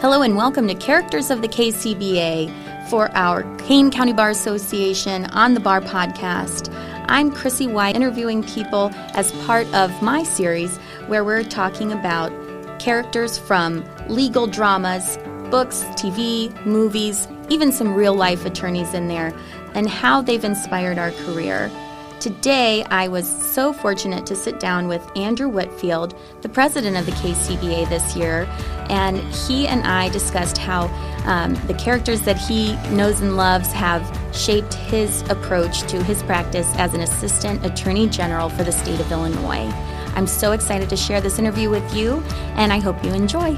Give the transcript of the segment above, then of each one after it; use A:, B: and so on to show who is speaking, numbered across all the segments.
A: Hello and welcome to Characters of the KCBA for our Kane County Bar Association on the Bar podcast. I'm Chrissie White, interviewing people as part of my series where we're talking about characters from legal dramas, books, TV, movies, even some real life attorneys in there, and how they've inspired our career. Today, I was so fortunate to sit down with Andrew Whitfield, the president of the KCBA this year, and he and I discussed how um, the characters that he knows and loves have shaped his approach to his practice as an assistant attorney general for the state of Illinois. I'm so excited to share this interview with you, and I hope you enjoy.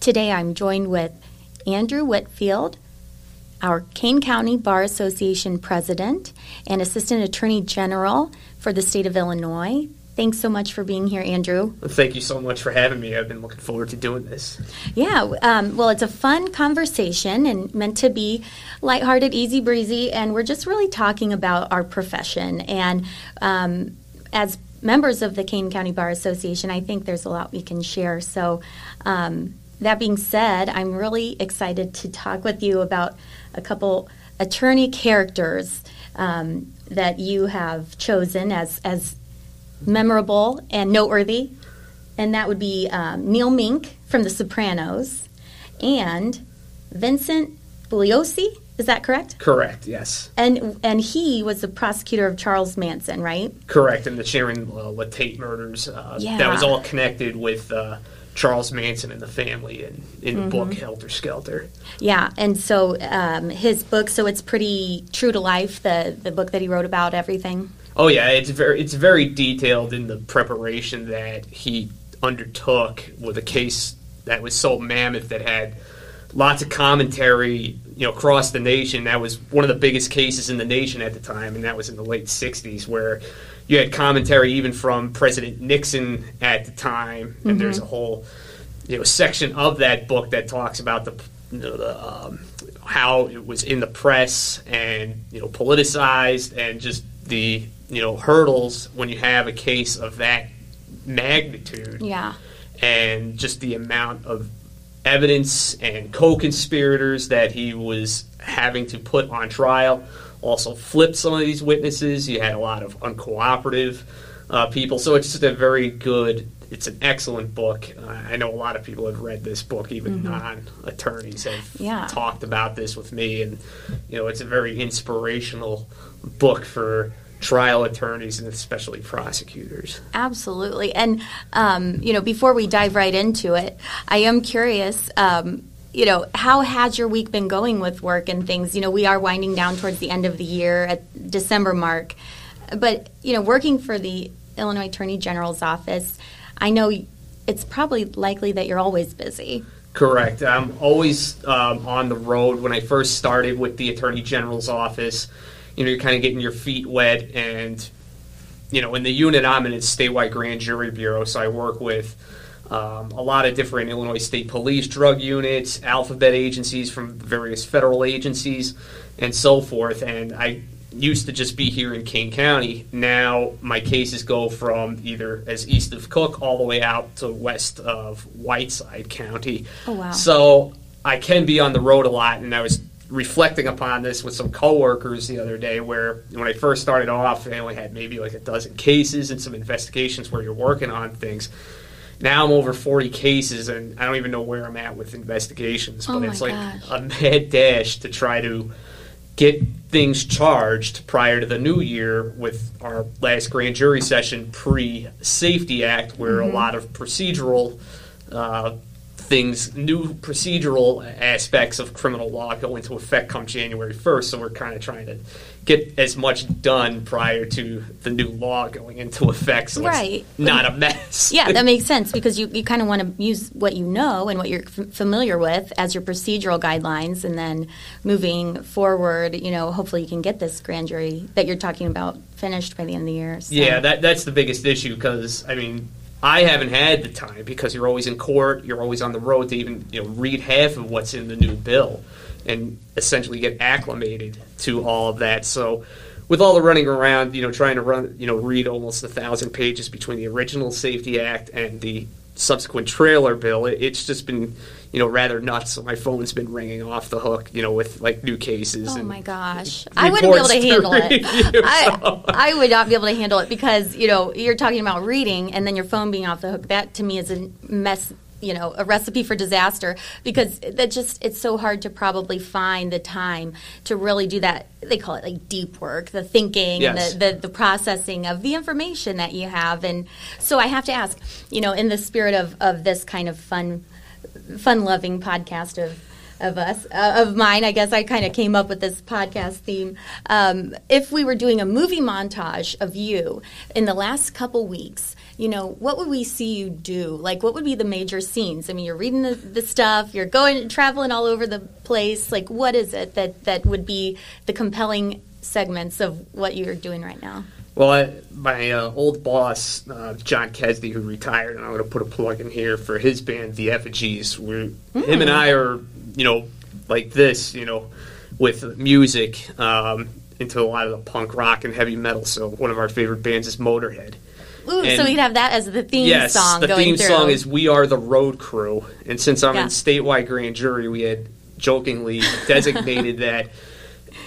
A: Today, I'm joined with Andrew Whitfield our Kane County Bar Association president and assistant attorney general for the state of Illinois. Thanks so much for being here, Andrew.
B: Thank you so much for having me. I've been looking forward to doing this.
A: Yeah, um, well, it's a fun conversation and meant to be lighthearted, easy breezy, and we're just really talking about our profession. And um, as members of the Kane County Bar Association, I think there's a lot we can share. So, um, that being said, I'm really excited to talk with you about a couple attorney characters um, that you have chosen as as memorable and noteworthy, and that would be um, Neil Mink from The Sopranos and Vincent Bugliosi. Is that correct?
B: Correct. Yes.
A: And and he was the prosecutor of Charles Manson, right?
B: Correct. And the Sharon uh, Tate murders. Uh,
A: yeah.
B: That was all connected with. Uh, Charles Manson and the family in, in
A: Mm-hmm.
B: the book Helter Skelter.
A: Yeah, and so um, his book, so it's pretty true to life. The the book that he wrote about everything.
B: Oh yeah, it's very it's very detailed in the preparation that he undertook with a case that was so mammoth that had lots of commentary, you know, across the nation. That was one of the biggest cases in the nation at the time, and that was in the late '60s, where you had commentary even from President Nixon at the time, and there's a whole you know section of that book that talks about the, you know, the um, how it was in the press and you know politicized and just the you know hurdles when you have a case of that magnitude
A: Yeah.
B: and just the amount of evidence and co-conspirators that he was having to put on trial also flipped some of these witnesses. You had a lot of uncooperative uh, people. So it's just a very good it's an excellent book. Uh, i know a lot of people have read this book even non-attorneys have
A: Yeah.
B: talked about this with me. And you know it's a very inspirational book for trial attorneys and especially prosecutors.
A: Absolutely. And, um, you know, before we dive right into it, I am curious, um, you know, how has your week been going with work and things? You know, we are winding down towards the end of the year at December mark. But, you know, working for the Illinois Attorney General's office, I know it's probably likely that you're always busy.
B: Correct. I'm always um, on the road. When I first started with the Attorney General's office, you know, you're kind of getting your feet wet, and you know, in the unit I'm in, it's statewide grand jury bureau, so I work with um, a lot of different Illinois State Police drug units, alphabet agencies from various federal agencies, and so forth. And I used to just be here in Kane County. Now my cases go from either as east of Cook all the way out to west of Whiteside County.
A: Oh, wow.
B: So I can be on the road a lot, and I was reflecting upon this with some coworkers the other day where when I first started off I only had maybe like a dozen cases and some investigations where you're working on things. Now I'm over 40 cases and I don't even know where I'm at with investigations,
A: Oh
B: but
A: my
B: it's like
A: gosh.
B: a mad dash to try to get things charged prior to the new year with our last grand jury session pre Safety Act, where
A: Mm-hmm.
B: a lot of procedural uh, things, new procedural aspects of criminal law go into effect come January 1st. So we're kind of trying to get as much done prior to the new law going into effect so
A: Right.
B: it's not a mess.
A: Yeah, that makes sense because you, you kind of want to use what you know and what you're f- familiar with as your procedural guidelines, and then moving forward, you know, hopefully you can get this grand jury that you're talking about finished by the end of the year. So.
B: Yeah, that that's the biggest issue because I mean I haven't had the time because you're always in court, you're always on the road to even you know read half of what's in the new bill and essentially get acclimated to all of that. So with all the running around, you know, trying to run, you know, read almost a thousand pages between the original Safety Act and the subsequent trailer bill, it, it's just been you know rather nuts. So my phone's been ringing off the hook, you know, with like new cases.
A: Oh my gosh, I wouldn't be able to handle it.
B: review,
A: I,
B: so-
A: I would not be able to handle it because you know you're talking about reading and then your phone being off the hook. That to me is a mess. You know, a recipe for disaster because that just it's so hard to probably find the time to really do that. They call it like deep work, the thinking,
B: Yes.
A: and the, the the processing of the information that you have. And so I have to ask, you know, in the spirit of of this kind of fun fun loving podcast of of us uh, of mine i guess. I kind of came up with this podcast theme. Um, if we were doing a movie montage of you in the last couple weeks you know what would we see you do? Like what would be the major scenes? I mean you're reading the, the stuff you're going traveling all over the place. Like what is it that that would be the compelling segments of what you're doing right now
B: Well, I, my uh, old boss, uh, John Kezdy, who retired, and I'm going to put a plug in here for his band, The Effigies. Where him and I are, you know, like this, you know, with music um, into a lot of the punk rock and heavy metal. So one of our favorite bands is Motorhead.
A: Ooh, so we'd have that as the theme
B: yes,
A: song
B: the theme
A: through
B: song is "We Are the Road Crew," and since I'm
A: Yeah.
B: in statewide grand jury, we had jokingly designated that.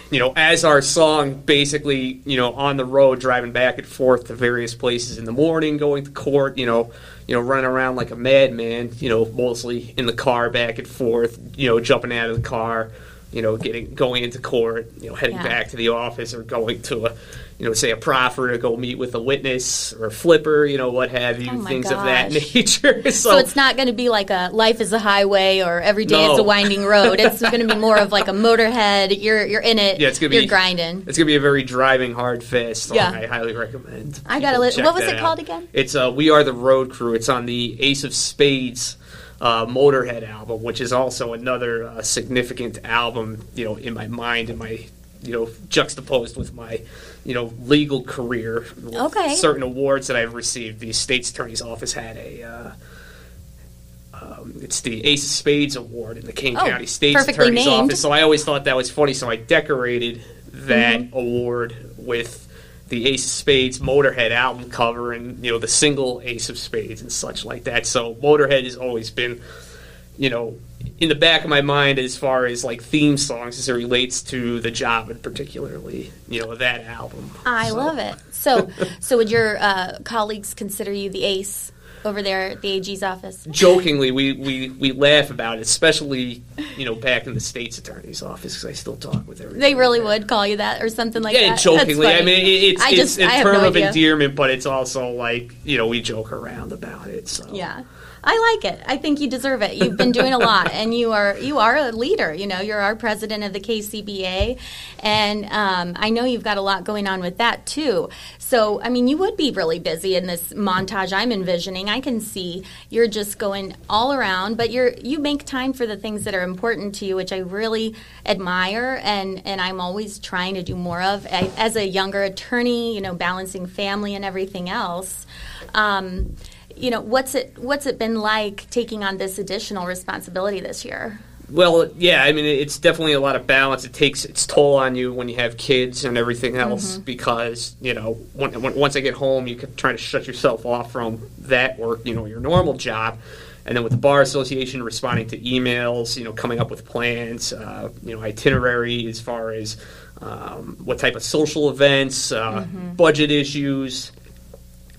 B: You know, as our song, basically, you know, on the road, driving back and forth to various places in the morning, going to court, you know, you know, running around like a madman, you know, mostly in the car back and forth, you know, jumping out of the car, you know, getting going into court, you know, heading
A: Yeah.
B: back to the office or going to a, you know, say a proffer to go meet with a witness or a flipper, you know, what have you,
A: Oh
B: things of that nature. so,
A: So it's not going to be like a life is a highway or every day is a winding road. It's going to be more of like a motorhead. You're you're in it.
B: Yeah, it's gonna
A: you're
B: be-
A: grinding.
B: It's gonna be a very driving, hard, fist.
A: Yeah.
B: I highly recommend.
A: I gotta
B: people
A: li- what was it
B: out.
A: called again?
B: It's uh, "We Are the Road Crew." It's on the Ace of Spades uh, Motorhead album, which is also another uh, significant album. You know, in my mind, in my you know juxtaposed with my you know legal career.
A: Okay.
B: Certain awards that I've received. The state's attorney's office had a. Uh, um, it's the Ace of Spades Award in the Kane
A: Oh,
B: County State's Attorney's
A: named.
B: Office. So I always thought that was funny. So I decorated that
A: Mm-hmm.
B: award with the Ace of Spades Motorhead album cover and you know the single Ace of Spades and such like that. So Motorhead has always been, you know, in the back of my mind as far as like theme songs as it relates to the job and particularly you know that album.
A: I
B: So-
A: love it. So so would your uh, colleagues consider you the ace over there at the AG's office?
B: jokingly we, we, we laugh about it, especially you know back in the state's attorney's office because I still talk with everybody.
A: They really
B: there.
A: would call you that or something like that.
B: yeah,
A: that.
B: jokingly. I mean, it- it's
A: I
B: it's
A: just-
B: a
A: I have
B: term
A: no
B: of
A: idea.
B: endearment, but it's also like you know we joke around about it. So
A: Yeah. I like it. I think you deserve it. You've been doing a lot, and you are you are a leader. You know, you're our president of the KCBA, and um, I know you've got a lot going on with that too. So, I mean, you would be really busy in this montage I'm envisioning. I can see you're just going all around, but you're you make time for the things that are important to you, which I really admire, and and I'm always trying to do more of. I, as a younger attorney, you know, balancing family and everything else. Um, you know what's it what's it been like taking on this additional responsibility this year
B: Well, yeah, I mean, it's definitely a lot of balance. It takes its toll on you when you have kids and everything else
A: Mm-hmm.
B: because, you know, when, when, once I get home, you can try to shut yourself off from that work, you know, your normal job. And then with the Bar Association, responding to emails, you know, coming up with plans, uh, you know, itinerary as far as um, what type of social events, uh,
A: Mm-hmm.
B: budget issues,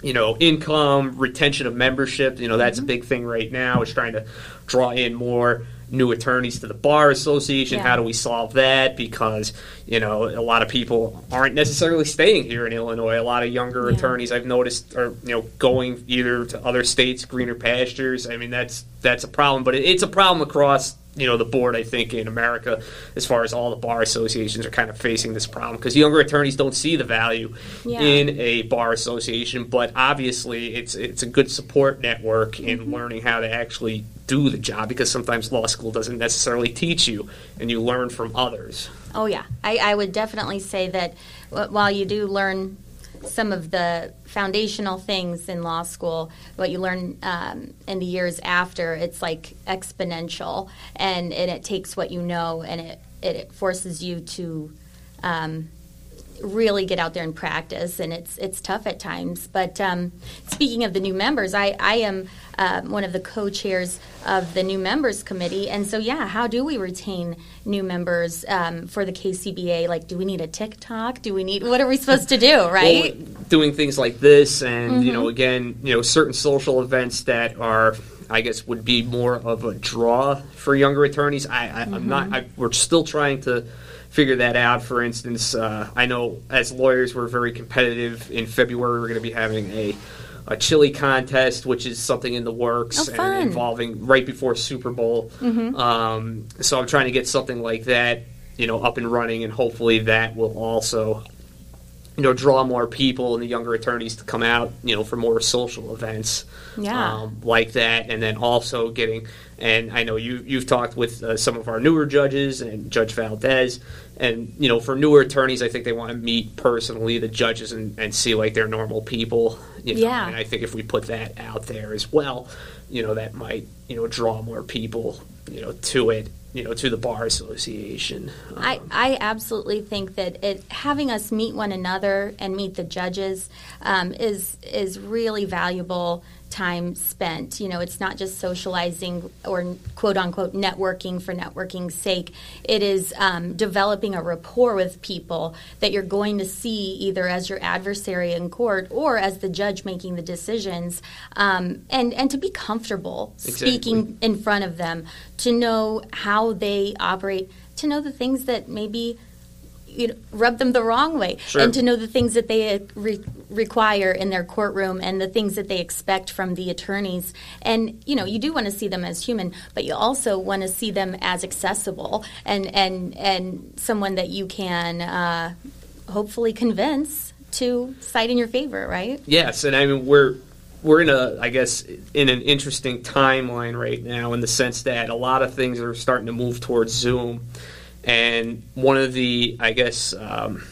B: you know, income, retention of membership. You know, that's a mm-hmm. big thing right now. Is trying to draw in more new attorneys to the bar association.
A: Yeah.
B: How do we solve that? Because you know, a lot of people aren't necessarily staying here in Illinois. A lot of younger
A: Yeah.
B: attorneys I've noticed are you know going either to other states, greener pastures. I mean, that's that's a problem, but it, it's a problem across. You know the board. I think in America, as far as all the bar associations are kind of facing this problem because younger attorneys don't see the value
A: Yeah.
B: in a bar association, but obviously it's it's a good support network in
A: Mm-hmm.
B: learning how to actually do the job because sometimes law school doesn't necessarily teach you, and you learn from others.
A: oh yeah I, I would definitely say that while you do learn some of the foundational things in law school what you learn um, in the years after it's like exponential and, and it takes what you know and it, it, forces you to um, really get out there and practice, and it's it's tough at times. But um, speaking of the new members, I I am uh, one of the co-chairs of the new members committee, and so yeah, how do we retain new members um, for the KCBA? Like, do we need a TikTok? Do we need what are we supposed to do? Right?
B: Well, doing things like this, and mm-hmm. you know, again, you know, certain social events that are. I guess would be more of a draw for younger attorneys. I, I, am mm-hmm. not. I, we're still trying to figure that out. For instance, uh, I know as lawyers we're very competitive. In February, we're going to be having a a chili contest, which is something in the works
A: oh, and
B: involving right before Super Bowl.
A: Mm-hmm.
B: Um, so I'm trying to get something like that, you know, up and running, and hopefully that will also, you know, draw more people and the younger attorneys to come out, you know, for more social events,
A: yeah,
B: um, like that, and then also getting and I know you you've talked with uh, some of our newer judges and Judge Valdez, and you know for newer attorneys, I think they want to meet personally the judges and, and see like they're normal people. You know?
A: Yeah.
B: And I think if we put that out there as well, you know that might you know draw more people you know to it you know to the bar association.
A: Um, I, I absolutely think that it having us meet one another and meet the judges um, is is really valuable time spent. You know, it's not just socializing or quote unquote networking for networking's sake. It is um, developing a rapport with people that you're going to see either as your adversary in court or as the judge making the decisions, um, and and to be comfortable
B: exactly.
A: speaking in front of them, to know how they operate, to know the things that maybe you know, rub them the wrong way
B: sure.
A: and to know the things that they uh, re- require in their courtroom and the things that they expect from the attorneys. And you know you do want to see them as human but you also want to see them as accessible and and and someone that you can uh, hopefully convince to cite in your favor right?
B: Yes and i mean we're we're in a i guess in an interesting timeline right now in the sense that a lot of things are starting to move towards zoom and one of the, I guess, um,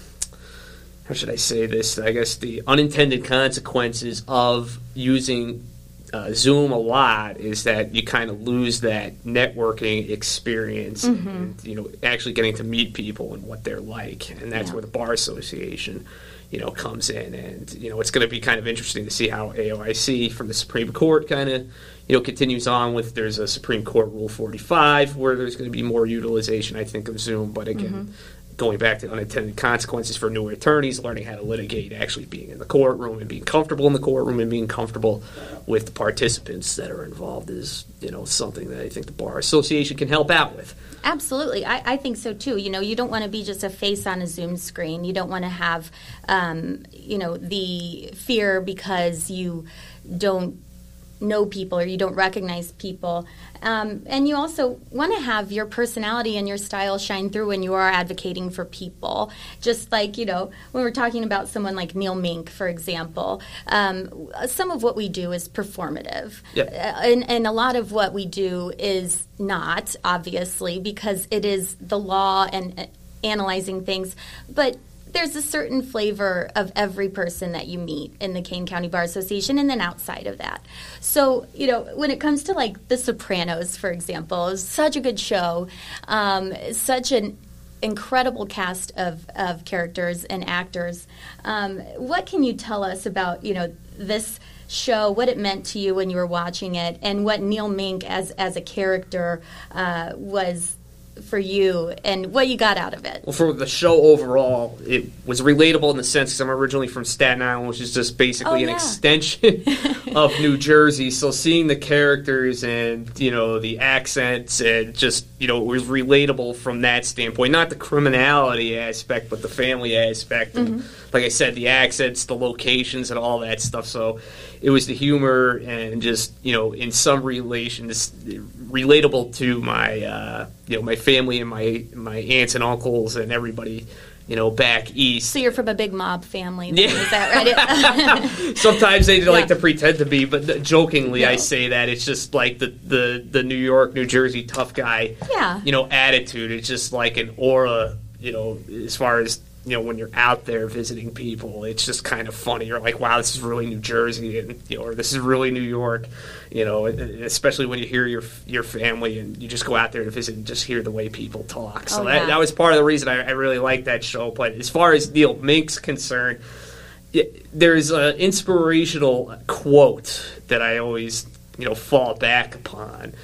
B: how should I say this? I guess the unintended consequences of using uh, Zoom a lot is that you kind of lose that networking experience,
A: mm-hmm.
B: and, you know, actually getting to meet people and what they're like, and that's
A: yeah.
B: where the bar association, you know, comes in, and you know, it's going to be kind of interesting to see how AOIC from the Supreme Court kind of you know, continues on with there's a Supreme Court Rule 45 where there's going to be more utilization, I think, of Zoom. But again,
A: mm-hmm.
B: Going back to unintended consequences for newer attorneys, learning how to litigate, actually being in the courtroom and being comfortable in the courtroom and being comfortable with the participants that are involved is, you know, something that I think the Bar Association can help out with.
A: Absolutely. I, I, think so too. You know, you don't want to be just a face on a Zoom screen. You don't want to have, um, you know, the fear because you don't know people or you don't recognize people. Um, and you also want to have your personality and your style shine through when you are advocating for people. Just like, you know, when we're talking about someone like Neil Mink, for example, um, some of what we do is performative.
B: Yep.
A: Uh, and, and a lot of what we do is not, obviously, because it is the law and uh, analyzing things. But there's a certain flavor of every person that you meet in the Kane County Bar Association and then outside of that. So, you know, when it comes to like The Sopranos, for example, such a good show, um, such an incredible cast of, of characters and actors. Um, what can you tell us about, you know, this show, what it meant to you when you were watching it, and what Neil Mink as, as a character uh, was for you and what you got out of it?
B: Well, for the show overall, it was relatable in the sense because I'm originally from Staten Island, which is just basically
A: oh,
B: an extension of New Jersey. So seeing the characters and you know the accents and just you know it was relatable from that standpoint, not the criminality aspect, but the family aspect.
A: Mm-hmm.
B: And like I said, the accents, the locations, and all that stuff. So it was the humor and just you know in some relations relatable to my uh, you know my family and my my aunts and uncles and everybody you know back east.
A: So you're from a big mob family,
B: yeah.
A: is that right?
B: Sometimes they like
A: Yeah.
B: to pretend to be, but jokingly I say that it's just like the, the the New York, New Jersey tough guy,
A: Yeah.
B: you know, attitude. It's just like an aura, you know, as far as you know when you're out there visiting people, it's just kind of funny. You're like, wow, this is really New Jersey, and you know, or this is really New York, you know. Especially when you hear your your family and you just go out there to visit and just hear the way people talk. So
A: Oh,
B: that
A: yeah.
B: that was part of the reason I, I really liked that show. But as far as Neil Mink's concerned, yeah, there's an inspirational quote that I always you know fall back upon.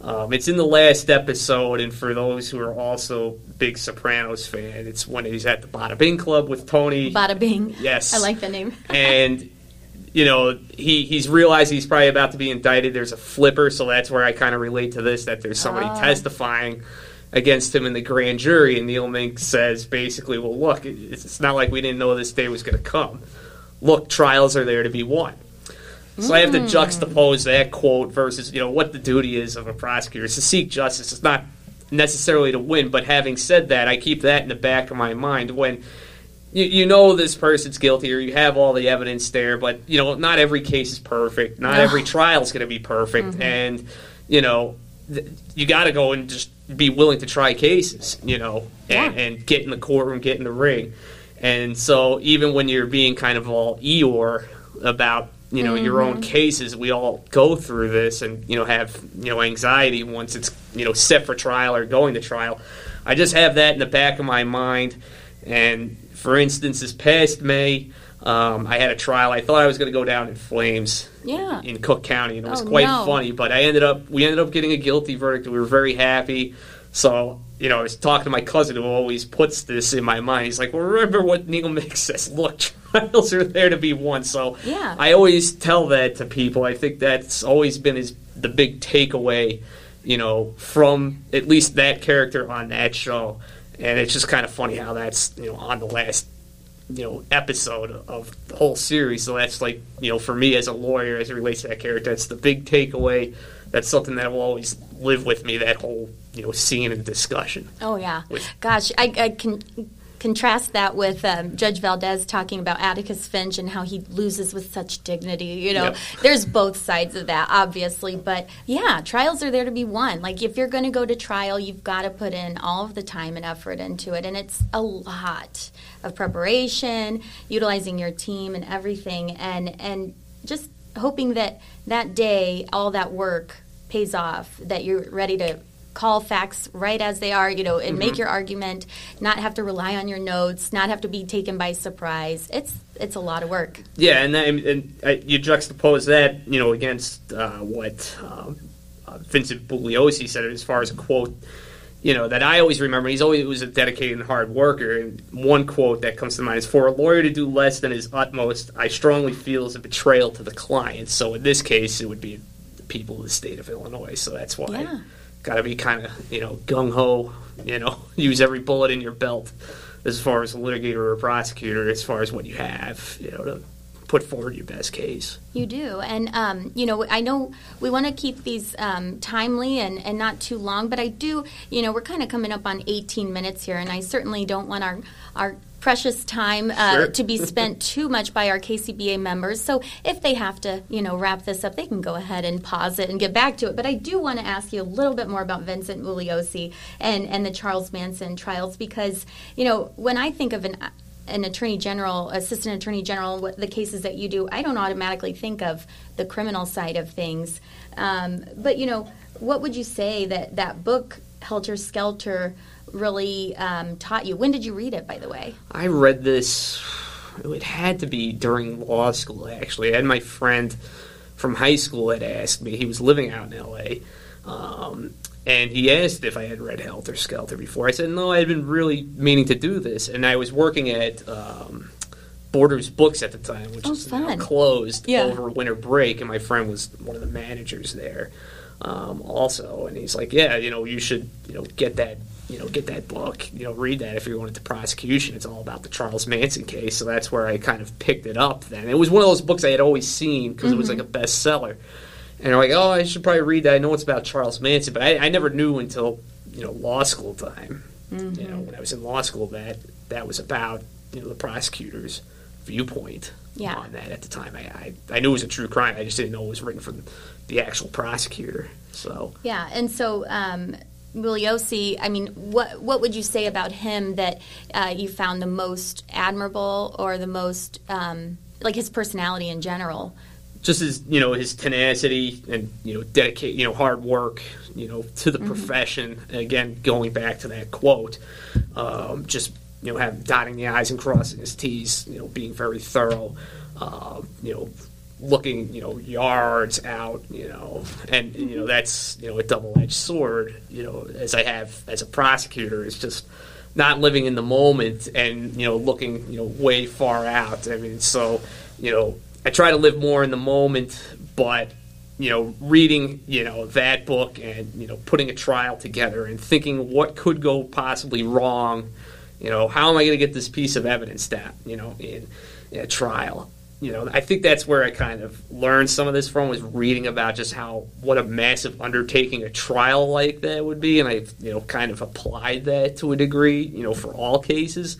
B: Um, it's in the last episode, and for those who are also big Sopranos fan, it's when he's at the Bada Bing Club with Tony.
A: Bada bing.
B: Yes.
A: I like the name.
B: and you know he he's realized he's probably about to be indicted. There's a flipper, so that's where I kind of relate to this. That there's somebody
A: Oh.
B: testifying against him in the grand jury, and Neil Mink says basically, "Well, look, it's it's not like we didn't know this day was going to come. Look, trials are there to be won." So I have to hmm. juxtapose that quote versus you know what the duty is of a prosecutor is to seek justice. It's not necessarily to win, but having said that, I keep that in the back of my mind when you, you know this person's guilty or you have all the evidence there, but you know not every case is perfect. Not
A: No.
B: every trial is going to be perfect, mm-hmm. and you know th- you got to go and just be willing to try cases. You know, and,
A: Yeah.
B: and get in the courtroom, get in the ring. And so even when you're being kind of all Eeyore about you know your own cases, we all go through this and you know have you know anxiety once it's you know set for trial or going to trial. I just have that in the back of my mind. And for instance, this past May, um, I had a trial. I thought I was going to go down in flames
A: Yeah.
B: in Cook County, and it was
A: Oh,
B: quite
A: no.
B: funny. But I ended up we ended up getting a guilty verdict. We were very happy. So you know, I was talking to my cousin who always puts this in my mind. He's like, "Well, remember what Neil Mink says? Look, trials are there to be won." So
A: Yeah.
B: I always tell that to people. I think that's always been his the big takeaway, you know, from at least that character on that show. And it's just kind of funny how that's you know on the last you know episode of the whole series. So that's like you know for me as a lawyer, as it relates to that character, that's the big takeaway. That's something that will always live with me. That whole you know scene and discussion.
A: Oh yeah,
B: With-
A: gosh, I, I can contrast that with um, Judge Valdez talking about Atticus Finch and how he loses with such dignity. You know,
B: Yep.
A: there's both sides of that, obviously, but yeah, trials are there to be won. Like if you're going to go to trial, you've got to put in all of the time and effort into it, and it's a lot of preparation, utilizing your team and everything, and and just hoping that that day all that work pays off, that you're ready to call facts right as they are, you know, and make your argument, not have to rely on your notes, not have to be taken by surprise. It's it's a lot of work.
B: Yeah, and then, and uh, you juxtapose that, you know, against uh, what um, uh, Vincent Bugliosi said as far as a quote, you know, that I always remember. He's always was a dedicated and hard worker. And one quote that comes to mind is, "For a lawyer to do less than his utmost, I strongly feel is a betrayal to the client." So in this case, it would be the people of the state of Illinois. So that's why.
A: Yeah.
B: Got to be kind of, you know, gung ho, you know, use every bullet in your belt as far as a litigator or a prosecutor, as far as what you have, you know, to put forward your best case.
A: You do. And, um, you know, I know we want to keep these um, timely and, and not too long, but I do, you know, we're kind of coming up on 18 minutes here, and I certainly don't want our, our precious time uh,
B: Sure.
A: to be spent too much by our KCBA members. So if they have to, you know, wrap this up, they can go ahead and pause it and get back to it. But I do want to ask you a little bit more about Vincent Bugliosi and, and the Charles Manson trials because, you know, when I think of an an attorney general, assistant attorney general, what the cases that you do, I don't automatically think of the criminal side of things. Um, but you know, what would you say that that book Helter Skelter really um, taught you? When did you read it, by the way?
B: I read this, it had to be during law school, actually. I had my friend from high school had asked me, he was living out in LA. Um, and he asked if I had read Helter Skelter before. I said no, I had been really meaning to do this, and I was working at um, Borders Books at the time, which
A: Oh,
B: is now closed
A: Yeah.
B: over winter break, and my friend was one of the managers there, um, also, and he's like, yeah, you know, you should, you know, get that. You know, get that book. You know, read that if you're going into prosecution. It's all about the Charles Manson case. So that's where I kind of picked it up. Then it was one of those books I had always seen because it was like a bestseller. And I'm like, oh, I should probably read that. I know it's about Charles Manson, but I, I never knew until you know law school time. You know, when I was in law school, that that was about you know the prosecutor's viewpoint
A: Yeah.
B: on that at the time. I, I I knew it was a true crime. I just didn't know it was written from the actual prosecutor. So
A: Yeah, and so um, I mean, what what would you say about him that uh, you found the most admirable or the most um, like his personality in general?
B: Just his you know his tenacity and you know dedicate you know hard work you know to the mm-hmm. profession again going back to that quote um, just you know have dotting the i's and crossing his t's you know being very thorough uh, you know looking you know yards out you know and you know that's you know a double-edged sword you know as i have as a prosecutor it's just not living in the moment and you know looking you know way far out i mean so you know I try to live more in the moment, but you know, reading you know that book and you know putting a trial together and thinking what could go possibly wrong. You know, how am I going to get this piece of evidence down? You know, in, in a trial. You know, I think that's where I kind of learned some of this from was reading about just how what a massive undertaking a trial like that would be, and I you know kind of applied that to a degree. You know, for all cases.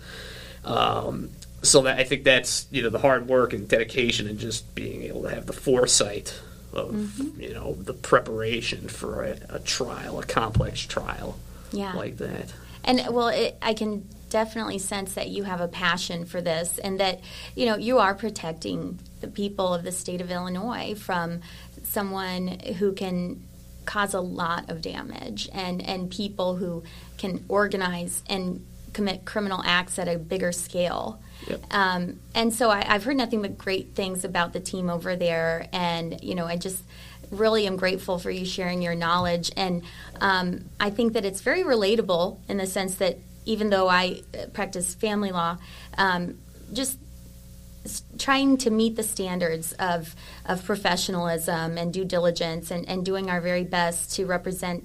B: Um, so that I think that's you know the hard work and dedication and just being able to have the foresight of mm-hmm. you know the preparation for a, a, trial, a complex trial,
A: yeah.
B: like that.
A: And well, it, I can definitely sense that you have a passion for this, and that you know you are protecting the people of the state of Illinois from someone who can cause a lot of damage, and and people who can organize and commit criminal acts at a bigger scale. Yep. Um, and so I, have heard nothing but great things about the team over there, and you know, I just really am grateful for you sharing your knowledge. And um, I think that it's very relatable in the sense that even though I uh, practice family law, um, just trying to meet the standards of, of professionalism and due diligence and, and doing our very best to represent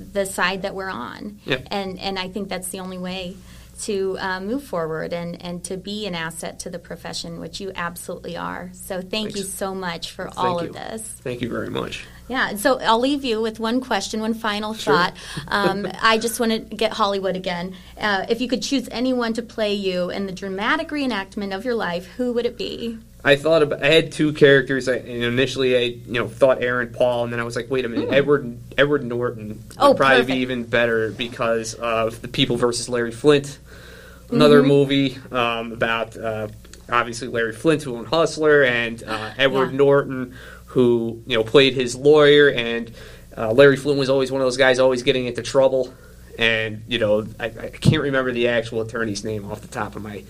A: the side that we're on. And, and I think that's the only way to uh, move forward and, and to be an asset to the profession, which you absolutely are. So thank Thanks. you so much for
B: thank
A: all
B: you.
A: of this.
B: Thank you very much.
A: Yeah, so I'll leave you with one question, one final sure. thought. Um, I just want to get Hollywood again. Uh, if you could choose anyone to play you in the dramatic reenactment of your life, who would it be?
B: I thought about. I had two characters. I, initially, I you know thought Aaron Paul, and then I was like, wait a minute, mm. Edward Edward Norton would
A: oh,
B: probably
A: perfect.
B: be even better because of the People versus Larry Flynt another mm-hmm. movie um, about uh, obviously Larry Flynt, who owned Hustler, and uh, Edward yeah. Norton, who you know played his lawyer, and uh, Larry Flynt was always one of those guys always getting into trouble, and you know I, I, can't remember the actual attorney's name off the top of my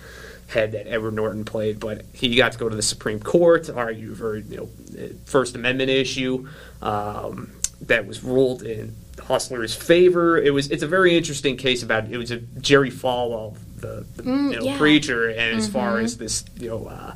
B: head that Edward Norton played, but he got to go to the Supreme Court to argue for you know First Amendment issue um, that was ruled in Hustler's favor. It was it's a very interesting case about it was a Jerry Falwell the, the mm, you know,
A: yeah.
B: preacher, and mm-hmm. as far mm-hmm. as this you know uh,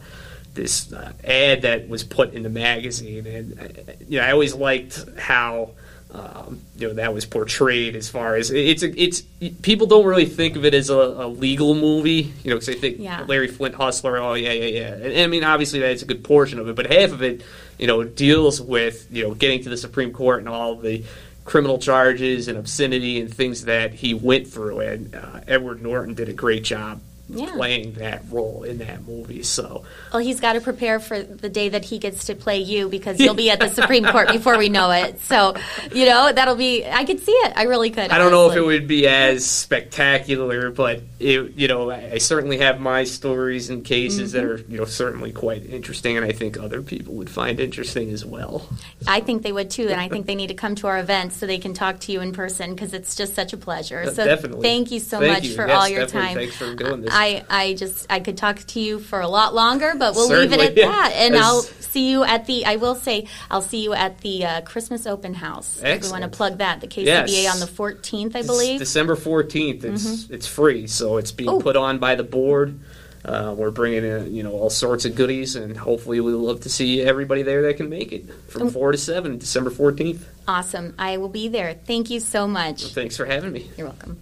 B: this uh, ad that was put in the magazine, and uh, you know I always liked how. Um, you know that was portrayed as far as it's a, it's people don't really think of it as a, a legal movie, you know, because they think
A: yeah.
B: Larry Flynt hustler. Oh yeah, yeah, yeah. And, and, I mean, obviously that's a good portion of it, but half of it, you know, deals with you know getting to the Supreme Court and all the criminal charges and obscenity and things that he went through. And uh, Edward Norton did a great job yeah. playing that role in that movie. So,
A: well, he's got to prepare for the day that he gets to play you because you'll be at the Supreme Court before we know it. So, you know, that'll be. I could see it. I really could.
B: I don't know if it would be as spectacular, but it, you know, I certainly have my stories and cases mm-hmm. that are you know certainly quite interesting, and I think other people would find interesting as well.
A: I think they would too, and I think they need to come to our events so they can talk to you in person because it's just such a pleasure.
B: Uh,
A: so,
B: definitely.
A: thank you so
B: thank
A: much
B: you.
A: for
B: yes,
A: all your
B: definitely.
A: time.
B: Thanks for doing this.
A: I, I just I could talk to you for a lot longer, but we'll
B: Certainly.
A: leave it at that. And
B: As,
A: I'll see you at the. I will say I'll see you at the uh, Christmas open house.
B: Excellent.
A: If we want to plug that, the KCBA
B: yes.
A: on the 14th, I believe.
B: It's December 14th. It's mm-hmm. it's free, so it's being
A: Ooh.
B: put on by the board. Uh, we're bringing in you know all sorts of goodies, and hopefully we'll love to see everybody there that can make it from four to seven, December 14th.
A: Awesome! I will be there. Thank you so much.
B: Well, thanks for having me.
A: You're welcome.